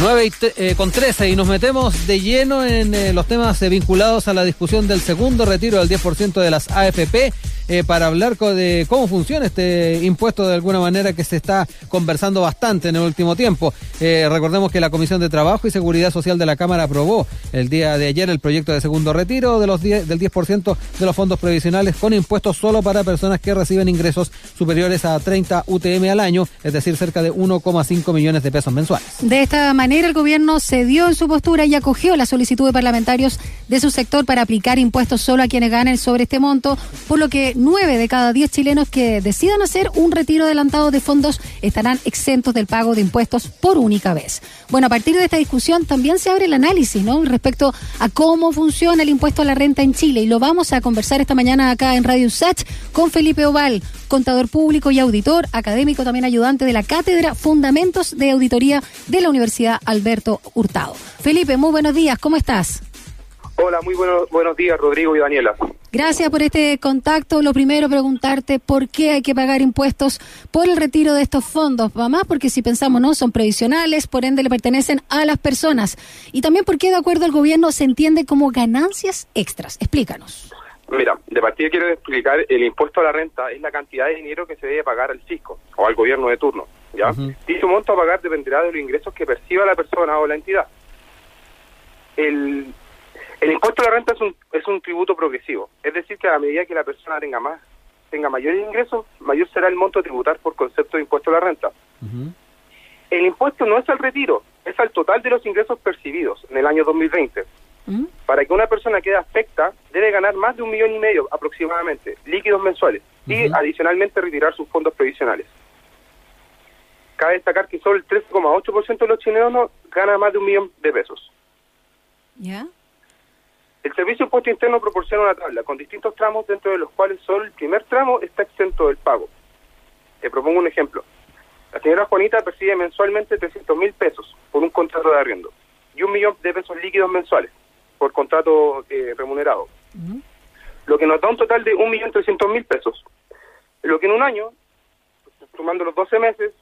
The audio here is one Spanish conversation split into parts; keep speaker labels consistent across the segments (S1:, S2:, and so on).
S1: 9 eh, con 13 y nos metemos de lleno en eh, los temas eh, vinculados a la discusión del segundo retiro del 10% de las AFP para hablar de cómo funciona este impuesto de alguna manera que se está conversando bastante en el último tiempo. recordemos que la Comisión de Trabajo y Seguridad Social de la Cámara aprobó el día de ayer el proyecto de segundo retiro de los 10, del 10% de los fondos previsionales con impuestos solo para personas que reciben ingresos superiores a 30 UTM al año, es decir, cerca de 1,5 millones de pesos mensuales.
S2: De esta manera el gobierno cedió en su postura y acogió la solicitud de parlamentarios de su sector para aplicar impuestos solo a quienes ganen sobre este monto, por lo que nueve de cada diez chilenos que decidan hacer un retiro adelantado de fondos estarán exentos del pago de impuestos por única vez. Bueno, a partir de esta discusión también se abre el análisis, ¿no? Respecto a cómo funciona el impuesto a la renta en Chile y lo vamos a conversar esta mañana acá en Radio Sach con Felipe Oval, contador público y auditor, académico también ayudante de la Cátedra Fundamentos de Auditoría de la Universidad Alberto Hurtado. Felipe, muy buenos días, ¿cómo estás?
S3: Hola, muy buenos, buenos días, Rodrigo y Daniela.
S2: Gracias por este contacto. Lo primero, preguntarte por qué hay que pagar impuestos por el retiro de estos fondos. Más porque si pensamos, ¿no? Son previsionales, por ende le pertenecen a las personas. Y también por qué, de acuerdo al gobierno, se entiende como ganancias extras. Explícanos.
S3: Mira, de partida quiero explicar, el impuesto a la renta es la cantidad de dinero que se debe pagar al fisco o al gobierno de turno, ¿ya? Y su monto a pagar dependerá de los ingresos que perciba la persona o la entidad. El, el impuesto a la renta es un, es un tributo progresivo, es decir, que a medida que la persona tenga más tenga mayores ingresos, mayor será el monto a tributar por concepto de impuesto a la renta. El impuesto no es al retiro, es al total de los ingresos percibidos en el año 2020. Para que una persona quede afecta, debe ganar más de un millón y medio aproximadamente, líquidos mensuales, y adicionalmente retirar sus fondos previsionales. Cabe destacar que solo el 13,8% de los chilenos gana más de un millón de pesos.
S2: ¿Ya?
S3: El Servicio de Impuesto Interno proporciona una tabla con distintos tramos dentro de los cuales solo el primer tramo está exento del pago. Te propongo un ejemplo. La señora Juanita percibe mensualmente 300 mil pesos por un contrato de arriendo y un millón de pesos líquidos mensuales por contrato eh, remunerado. Lo que nos da un total de 1.300.000 pesos. Lo que en un año, sumando los 12 meses,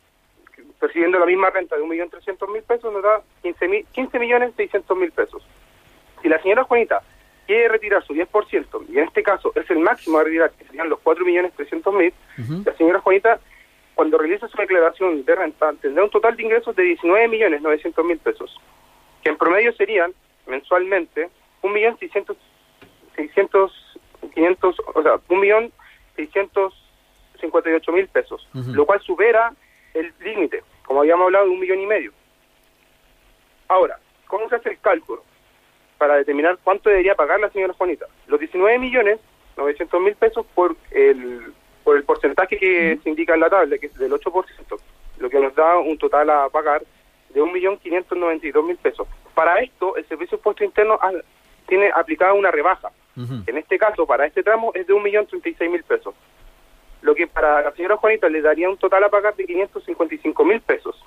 S3: percibiendo la misma renta de 1.300.000 pesos, nos da 15.600.000 pesos. Si la señora Juanita quiere retirar su 10%, y en este caso es el máximo a retirar, que serían los 4.300.000, la señora Juanita, cuando realice su declaración de renta, tendrá un total de ingresos de 19.900.000 pesos, que en promedio serían mensualmente un millón seiscientos seiscientos quinientos o sea un millón seiscientos cincuenta y ocho mil pesos lo cual supera el límite como habíamos hablado de un millón y medio. Ahora cómo se hace el cálculo para determinar cuánto debería pagar la señora Juanita los 19 millones 900 mil pesos por el por el porcentaje que se indica en la tabla que es del 8% lo que nos da un total a pagar de un millón quinientos noventa y dos mil pesos para esto, el Servicio de Impuesto Interno tiene aplicada una rebaja. En este caso, para este tramo, es de 1.036.000 pesos. Lo que para la señora Juanita le daría un total a pagar de 555.000 pesos.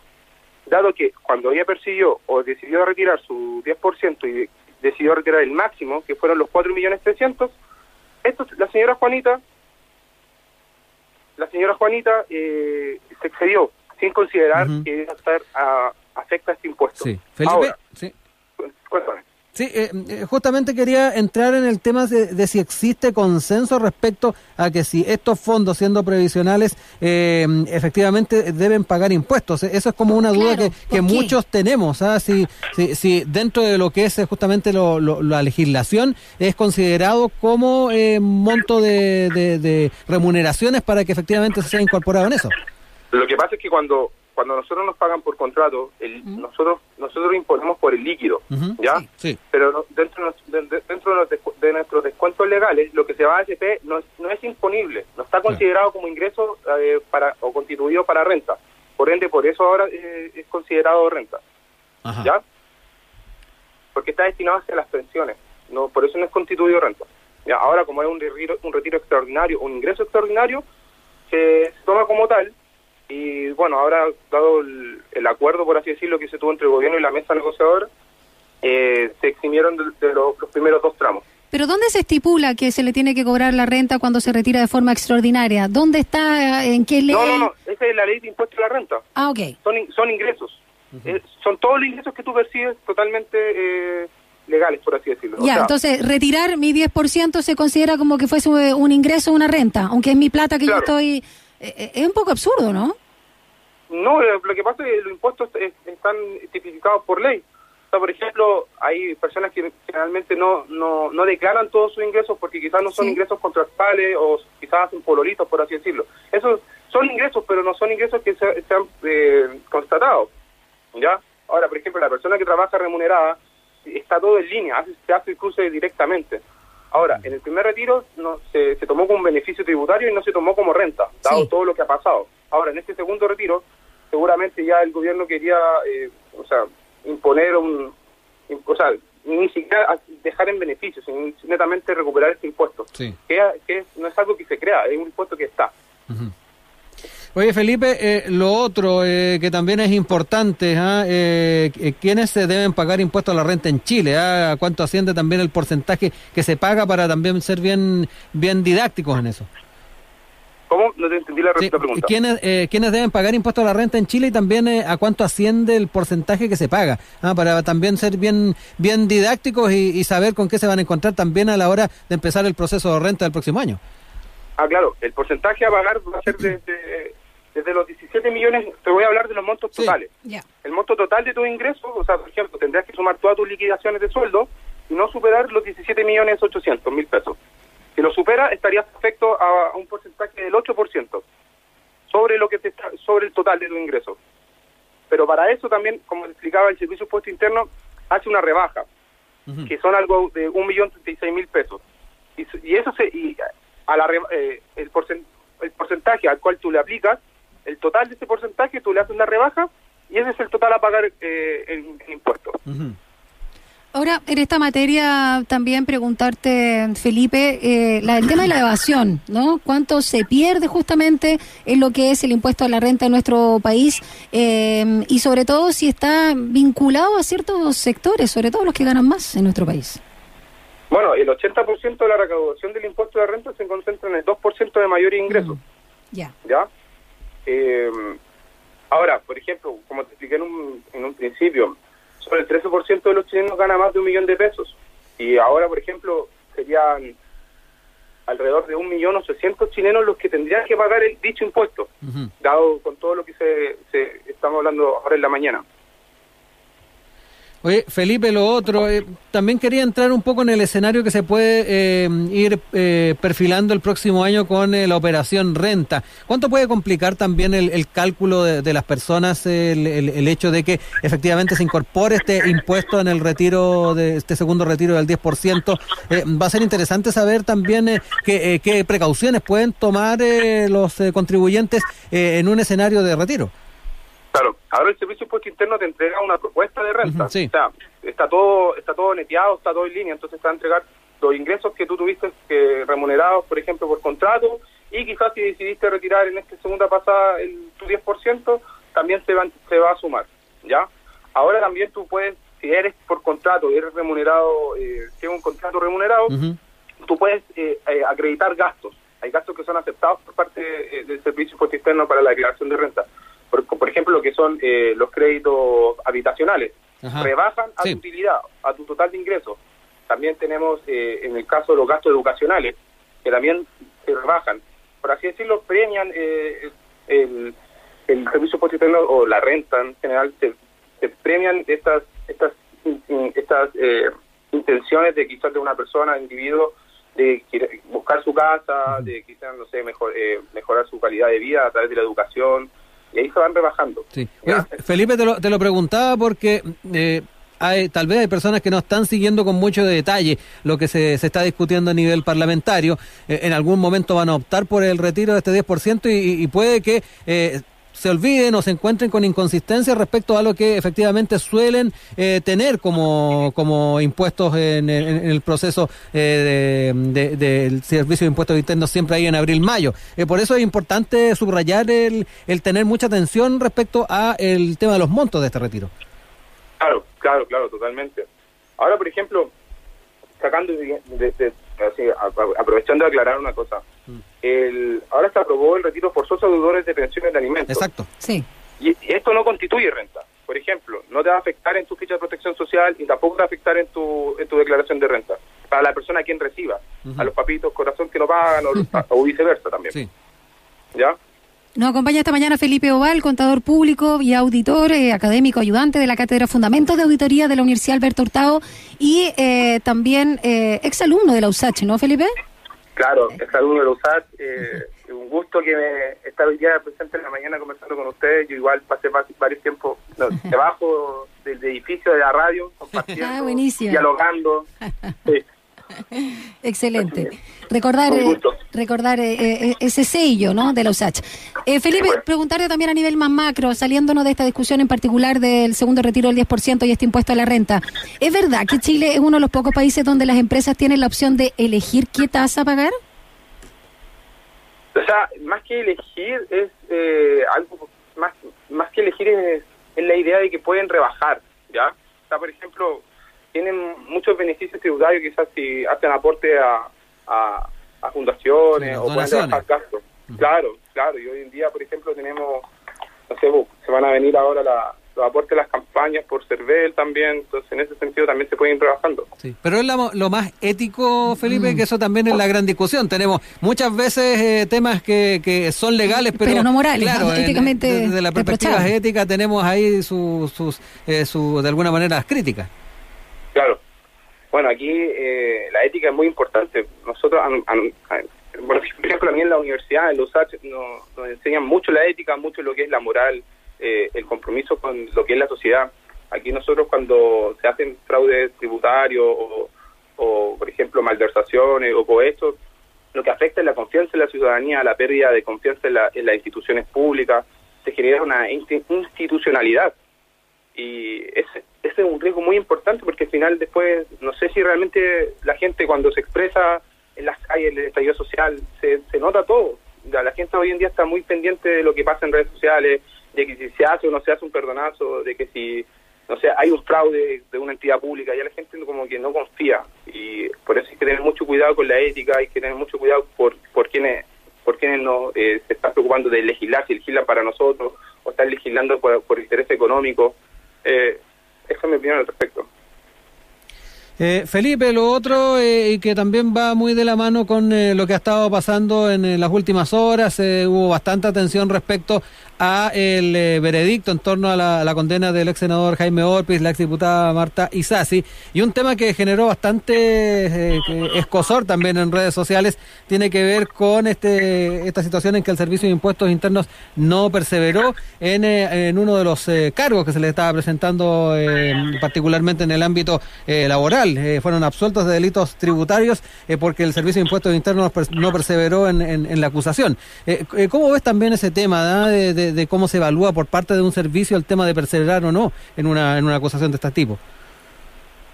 S3: Dado que cuando ella percibió o decidió retirar su 10% y decidió retirar el máximo, que fueron los 4.300.000, esto la señora Juanita la señora Juanita eh, se excedió sin considerar que estar a, afecta este impuesto.
S1: Sí, Felipe, sí. Sí, eh, eh, justamente quería entrar en el tema de, si existe consenso respecto a que si estos fondos, siendo previsionales, eh, efectivamente deben pagar impuestos. Eso es como una duda que, muchos tenemos. ¿ah? Si, si, dentro de lo que es justamente la legislación es considerado como monto de, de remuneraciones para que efectivamente se sea incorporado en eso.
S3: Lo que pasa es que cuando cuando nosotros nos pagan por contrato, el, nosotros nosotros imponemos por el líquido, ¿ya? Sí, Pero dentro, de, dentro de, nuestros descuentos legales, lo que se va a AFP no es, no es imponible, no está considerado como ingreso eh, para o constituido para renta. Por ende, por eso ahora eh, es considerado renta, ¿ya? Porque está destinado hacia las pensiones, no por eso no es constituido renta. ¿ya? Ahora, como es un retiro, un retiro extraordinario, un ingreso extraordinario, se toma como tal y bueno, ahora, dado el, acuerdo, por así decirlo, que se tuvo entre el gobierno y la mesa negociadora, eh, se eximieron de, los, primeros dos tramos.
S2: ¿Pero dónde se estipula que se le tiene que cobrar la renta cuando se retira de forma extraordinaria? ¿Dónde está? ¿En qué ley?
S3: No, no, no. Esa es la ley de impuesto a la renta.
S2: Ah, ok.
S3: Son, son ingresos. eh, son todos los ingresos que tú percibes totalmente eh, legales, por así decirlo.
S2: Ya, entonces retirar mi 10% se considera como que fuese un ingreso, una renta, aunque es mi plata que yo estoy... es un poco absurdo, ¿no?
S3: No, lo que pasa es que los impuestos están tipificados por ley. O sea, por ejemplo, hay personas que generalmente no, no, no declaran todos sus ingresos porque quizás no son ingresos contractuales o quizás hacen pololitos, por así decirlo. Esos son ingresos, pero no son ingresos que se, han eh, constatado. ¿ya? Ahora, por ejemplo, la persona que trabaja remunerada está todo en línea, hace, se hace el cruce directamente. Ahora, en el primer retiro no, se, se tomó como beneficio tributario y no se tomó como renta, dado todo lo que ha pasado. Ahora, en este segundo retiro, seguramente ya el gobierno quería, eh, o sea, imponer un, o sea, ni siquiera dejar en beneficio, sino netamente recuperar este impuesto, que, que, no es algo que se crea, es un impuesto que está.
S1: Oye, Felipe, eh, lo otro eh, que también es importante, ¿ah? eh, ¿quiénes se deben pagar impuestos a la renta en Chile? ¿A ah? ¿Cuánto asciende también el porcentaje que se paga para también ser bien, bien didácticos en eso?
S3: ¿Cómo? No te entendí la, pregunta.
S1: ¿quiénes, eh, ¿Quiénes deben pagar impuestos a la renta en Chile y también eh, a cuánto asciende el porcentaje que se paga? Ah, para también ser bien bien didácticos y, saber con qué se van a encontrar también a la hora de empezar el proceso de renta del próximo año.
S3: Ah, claro. El porcentaje a pagar va a ser desde, desde los 17 millones. Te voy a hablar de los montos totales. El monto total de tus ingresos, o sea, por ejemplo, tendrás que sumar todas tus liquidaciones de sueldo y no superar los 17 millones 800 mil pesos. Si lo supera, estaría afecto a, un porcentaje del 8% sobre lo que te sobre el total de tu ingreso. Pero para eso también, como explicaba el Servicio de Impuesto Interno, hace una rebaja, que son algo de 1.036.000 pesos. Y, y, eso se, y a la, eh, el, el porcentaje al cual tú le aplicas, el total de ese porcentaje, tú le haces la rebaja y ese es el total a pagar eh, en, impuestos.
S2: Ahora, en esta materia también preguntarte, Felipe, eh, el tema de la evasión, ¿no? ¿Cuánto se pierde justamente en lo que es el impuesto a la renta en nuestro país? Eh, y sobre todo si está vinculado a ciertos sectores, sobre todo los que ganan más en nuestro país.
S3: Bueno, el 80% de la recaudación del impuesto de renta se concentra en el 2% de mayor ingreso. Mm,
S2: ya.
S3: ¿Ya? Eh, ahora, por ejemplo, como te expliqué en un, en un principio, el 13% de los chilenos gana más de un millón de pesos. Y ahora, por ejemplo, serían alrededor de un millón ochocientos chilenos los que tendrían que pagar el dicho impuesto, dado con todo lo que se, se estamos hablando ahora en la mañana.
S1: Oye, Felipe, lo otro, eh, también quería entrar un poco en el escenario que se puede eh, ir eh, perfilando el próximo año con la operación renta. ¿Cuánto puede complicar también el, cálculo de, las personas, el, hecho de que efectivamente se incorpore este impuesto en el retiro, de este segundo retiro del 10%? va a ser interesante saber también qué precauciones pueden tomar los contribuyentes en un escenario de retiro.
S3: Claro, ahora el Servicio de Impuesto Interno te entrega una propuesta de renta. O sea, está todo, está todo neteado, está todo en línea, entonces te va a entregar los ingresos que tú tuviste que remunerados, por ejemplo, por contrato, y quizás si decidiste retirar en esta segunda pasada el, tu 10%, también se va, se va a sumar, ¿ya? Ahora también tú puedes, si eres por contrato, eres remunerado, eh, tienes un contrato remunerado, tú puedes eh, eh, acreditar gastos. Hay gastos que son aceptados por parte eh, del Servicio de Impuesto Interno para la declaración de renta por, ejemplo, lo que son eh, los créditos habitacionales, rebajan a tu utilidad, a tu total de ingresos. También tenemos, eh, en el caso de los gastos educacionales, que también se rebajan. Por así decirlo, premian eh, el, el servicio positivo o la renta en general, se, premian estas estas estas intenciones de quizás de una persona, individuo, de buscar su casa, de quizás, no sé, mejor, mejorar su calidad de vida a través de la educación, y ahí se van rebajando.
S1: Sí. Felipe, te lo, te lo preguntaba porque eh, hay, tal vez hay personas que no están siguiendo con mucho detalle lo que se, se está discutiendo a nivel parlamentario. Eh, en algún momento van a optar por el retiro de este 10% y, y puede que eh, se olviden o se encuentren con inconsistencias respecto a lo que efectivamente suelen eh, tener como, como impuestos en, el proceso eh, del servicio de impuestos internos siempre ahí en abril-mayo. Eh, por eso es importante subrayar el, el tener mucha atención respecto a el tema de los montos de este retiro.
S3: Claro, claro, claro, totalmente. Ahora, por ejemplo, sacando de, aprovechando de aclarar una cosa. El, ahora se aprobó el retiro forzoso de deudores de pensiones de alimentos.
S1: Exacto.
S2: Sí.
S3: Y, esto no constituye renta. por ejemplo, no te va a afectar en tu ficha de protección social y tampoco te va a afectar en tu, en tu declaración de renta. Para la persona a quien reciba, a los papitos corazón que no pagan o, o viceversa también. Sí. ¿Ya?
S2: Nos acompaña esta mañana Felipe Oval, contador público y auditor, eh, académico ayudante de la Cátedra Fundamentos de Auditoría de la Universidad Alberto Hurtado y eh, también eh, exalumno de la USACH, ¿no, Felipe?
S3: Claro, exalumno de la USACH. Eh, un gusto que me estar hoy día presente en la mañana conversando con ustedes. Yo igual pasé varios tiempos debajo del edificio de la radio, compartiendo, ah, dialogando. Sí.
S2: Excelente. Recordar, eh, recordar eh, eh, ese sello ¿no? de la USACH. Felipe, preguntarte también a nivel más macro, saliéndonos de esta discusión en particular del segundo retiro del 10% y este impuesto a la renta. ¿Es verdad que Chile es uno de los pocos países donde las empresas tienen la opción de elegir qué tasa pagar?
S3: O sea, más que elegir es algo, más, más que elegir es, es la idea de que pueden rebajar, ¿ya? O sea, por ejemplo, tienen muchos beneficios tributarios, quizás si hacen aporte a, a, fundaciones o pueden trabajar gastos. Claro, claro, y hoy en día, por ejemplo, tenemos, no sé, se van a venir ahora los aportes de las campañas por CERVEL también, entonces en ese sentido también se pueden ir trabajando.
S1: Sí, pero es lo, más ético, Felipe, mm. que eso también es la gran discusión. Tenemos muchas veces eh, temas que, que son legales, pero,
S2: no morales, claro, éticamente
S1: desde la perspectiva ética tenemos ahí sus, sus eh, su, de alguna manera, críticas.
S3: Claro. Bueno, aquí eh, la ética es muy importante. Nosotros, por ejemplo, a mí en la universidad, en los USACH, nos, enseñan mucho la ética, mucho lo que es la moral, eh, el compromiso con lo que es la sociedad. Aquí nosotros cuando se hacen fraudes tributarios o, por ejemplo, malversaciones o cohechos, lo que afecta es la confianza en la ciudadanía, la pérdida de confianza en, en las instituciones públicas, se genera una institucionalidad. Y ese, ese es un riesgo muy importante porque al final después, no sé si realmente la gente cuando se expresa en las calles, el estallido social, se, se nota todo. La gente hoy en día está muy pendiente de lo que pasa en redes sociales, de que si se hace o no se hace un perdonazo, de que si, no sé, hay un fraude de una entidad pública, ya la gente como que no confía. Y por eso hay que tener mucho cuidado con la ética, hay que tener mucho cuidado por, por quienes por quienes no eh, se están preocupando de legislar, si legislan para nosotros o están legislando por, por interés económico. Eh, esa es mi opinión al respecto.
S1: Eh, Felipe, lo otro, eh, y que también va muy de la mano con eh, lo que ha estado pasando en las últimas horas, hubo bastante atención respecto a el eh, veredicto en torno a la, condena del ex senador Jaime Orpiz, la ex diputada Marta Isasi, y un tema que generó bastante eh, escosor también en redes sociales tiene que ver con este esta situación en que el Servicio de Impuestos Internos no perseveró en, eh, en uno de los cargos que se le estaba presentando particularmente en el ámbito laboral. fueron absueltos de delitos tributarios porque el Servicio de Impuestos Internos no perseveró en, en, la acusación. ¿Cómo ves también ese tema de de, cómo se evalúa por parte de un servicio el tema de perseverar o no en una, en una acusación de este tipo.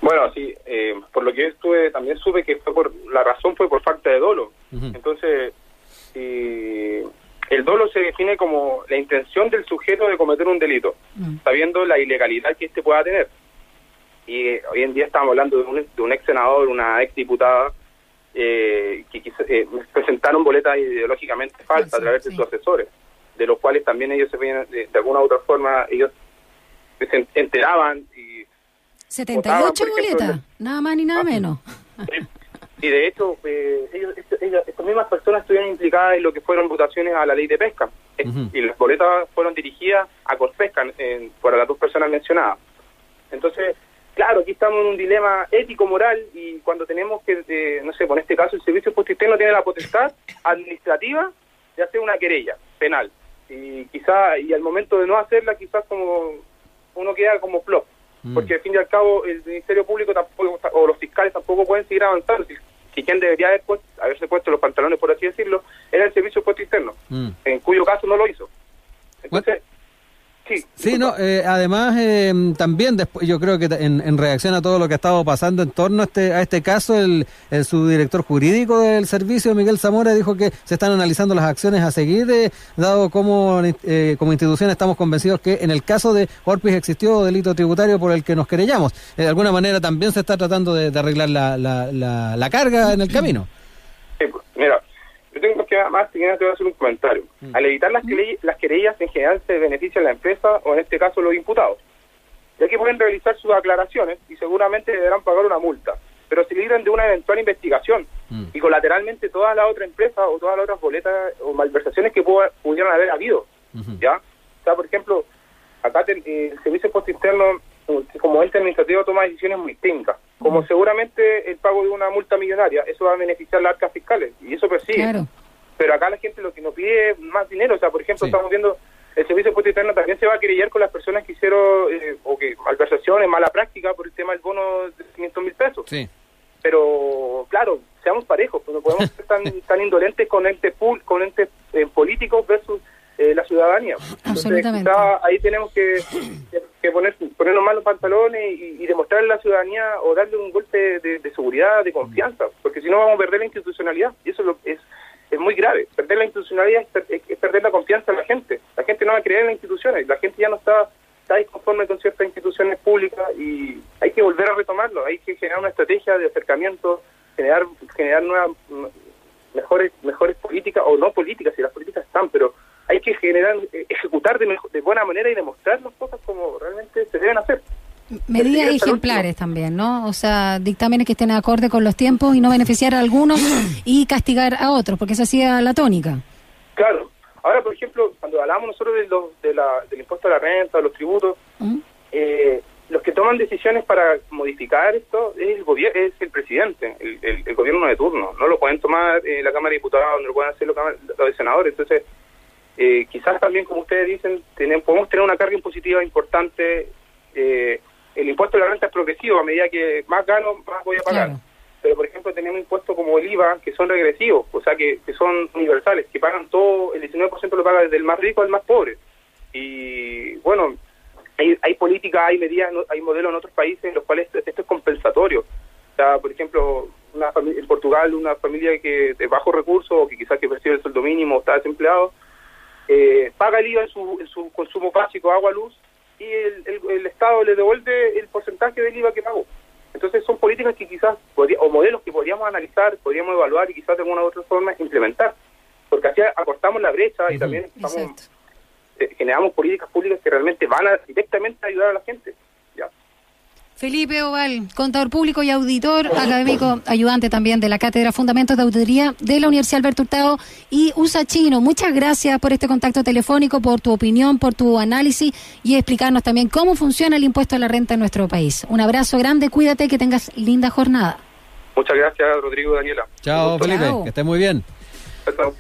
S3: Bueno, sí, eh, por lo que yo estuve, también supe que fue por, la razón fue por falta de dolo. Entonces, el dolo se define como la intención del sujeto de cometer un delito, mm. sabiendo la ilegalidad que éste pueda tener. Y eh, hoy en día estamos hablando de un, de un ex senador, una ex diputada, eh, que presentaron boletas ideológicamente falsas a través de sus asesores de los cuales también ellos se veían, de, alguna u otra forma, ellos se enteraban y...
S2: 78 boletas, nada más ni nada ah, menos.
S3: Y de hecho, eh, ellos, estas mismas personas estuvieron implicadas en lo que fueron votaciones a la ley de pesca. Y las boletas fueron dirigidas a Corpesca por las dos personas mencionadas. Entonces, claro, aquí estamos en un dilema ético-moral y cuando tenemos que, eh, no sé, por este caso el Servicio Puesto tiene la potestad administrativa de hacer una querella penal y quizá y al momento de no hacerla quizás como uno queda como flop mm. porque al fin y al cabo el ministerio público tampoco o los fiscales tampoco pueden seguir avanzando si, quien debería haber haberse puesto los pantalones por así decirlo era el servicio puesto interno mm. en cuyo caso no lo hizo entonces
S1: Sí, no, eh, además eh, también después, yo creo que en, reacción a todo lo que ha estado pasando en torno a este, a este caso, el, el subdirector jurídico del servicio, Miguel Zamora, dijo que se están analizando las acciones a seguir, eh, dado como, como institución estamos convencidos que en el caso de Orpis existió delito tributario por el que nos querellamos. de alguna manera también se está tratando de, arreglar la, la, la, carga en el camino.
S3: Sí, mira, yo tengo que más, te voy a hacer un comentario. Mm. Al evitar las, querellas, las querellas, en general se beneficia la empresa o en este caso los imputados. ya que pueden realizar sus aclaraciones y seguramente deberán pagar una multa, pero se libran de una eventual investigación
S1: Mm.
S3: y colateralmente todas las otras empresas o todas las otras boletas o malversaciones que pueda- pudieran haber habido. ¿ya? O sea, por ejemplo, acá eh, el Servicio de Impuesto Interno, como ente administrativo, toma decisiones muy técnicas. Como seguramente el pago de una multa millonaria, eso va a beneficiar las arcas fiscales, y eso persigue.
S2: Claro.
S3: Pero acá la gente lo que nos pide es más dinero. O sea, por ejemplo,
S1: Sí.
S3: estamos viendo, el Servicio de Impuesto Interno también se va a querellar con las personas que hicieron, eh, o que malversaciones, mala práctica por el tema del bono de 500 mil pesos
S1: Sí.
S3: pero claro, seamos parejos, pues no podemos ser tan, tan indolentes con entes con entes eh, políticos versus eh, la ciudadanía. Entonces,
S2: Absolutamente.
S3: quizá ahí tenemos que, que- poner, ponernos más los pantalones y, y demostrarle a la ciudadanía o darle un golpe de, seguridad, de confianza, porque si no vamos a perder la institucionalidad y eso lo- es, es muy grave. Perder la institucionalidad es, es perder la confianza de la gente. La gente no va a creer en las instituciones, la gente ya no está está disconforme con ciertas instituciones públicas y hay que volver a retomarlo, hay que generar una estrategia de acercamiento, generar generar nuevas mejores mejores políticas o no políticas, si las políticas están, pero hay que generar ejecutar de buena manera y demostrar las cosas como realmente se deben hacer.
S2: Medidas ejemplares también, ¿no? O sea, dictámenes que estén acorde con los tiempos y no beneficiar a algunos y castigar a otros, porque esa hacía la tónica.
S3: Claro. Ahora, por ejemplo, cuando hablamos nosotros de los, de la, del impuesto a la renta, de los tributos,
S2: ¿Mm?
S3: eh, los que toman decisiones para modificar esto es el gobierno, es el presidente, el, el- el gobierno de turno. No lo pueden tomar eh, la Cámara de Diputados, no lo pueden hacer los, los senadores. Entonces, eh, quizás también, como ustedes dicen, tenemos, podemos tener una carga impositiva importante. Eh, el impuesto a la renta es progresivo, a medida que más gano, más voy a pagar.
S2: Claro.
S3: Pero, por ejemplo, tenemos impuestos como el IVA, que son regresivos, o sea, que, que son universales, que pagan todo, el 19% lo paga desde el más rico al más pobre. Y, bueno, hay, hay políticas, hay medidas, hay modelos en otros países en los cuales esto, es compensatorio. O sea, por ejemplo, una en Portugal, una familia que de bajo recurso, o que quizás que percibe el sueldo mínimo, está desempleado, eh, paga el IVA en su, en su consumo básico, agua, luz, y el, el- el Estado le devuelve el porcentaje del IVA que pagó. Entonces son políticas que quizás, podría- o modelos que podríamos analizar, podríamos evaluar y quizás de alguna u otra forma implementar. Porque así acortamos la brecha y también estamos, eh, generamos políticas públicas que realmente van a directamente a ayudar a la gente.
S2: Felipe Oval, contador público y auditor, académico, ayudante también de la Cátedra Fundamentos de Auditoría de la Universidad Alberto Hurtado y USA Chino. Muchas gracias por este contacto telefónico, por tu opinión, por tu análisis y explicarnos también cómo funciona el impuesto a la renta en nuestro país. Un abrazo grande, cuídate, que tengas linda jornada.
S3: Muchas gracias, Rodrigo y Daniela.
S1: Chao. Felipe.
S2: Chao.
S1: Que esté muy bien.
S3: Chao.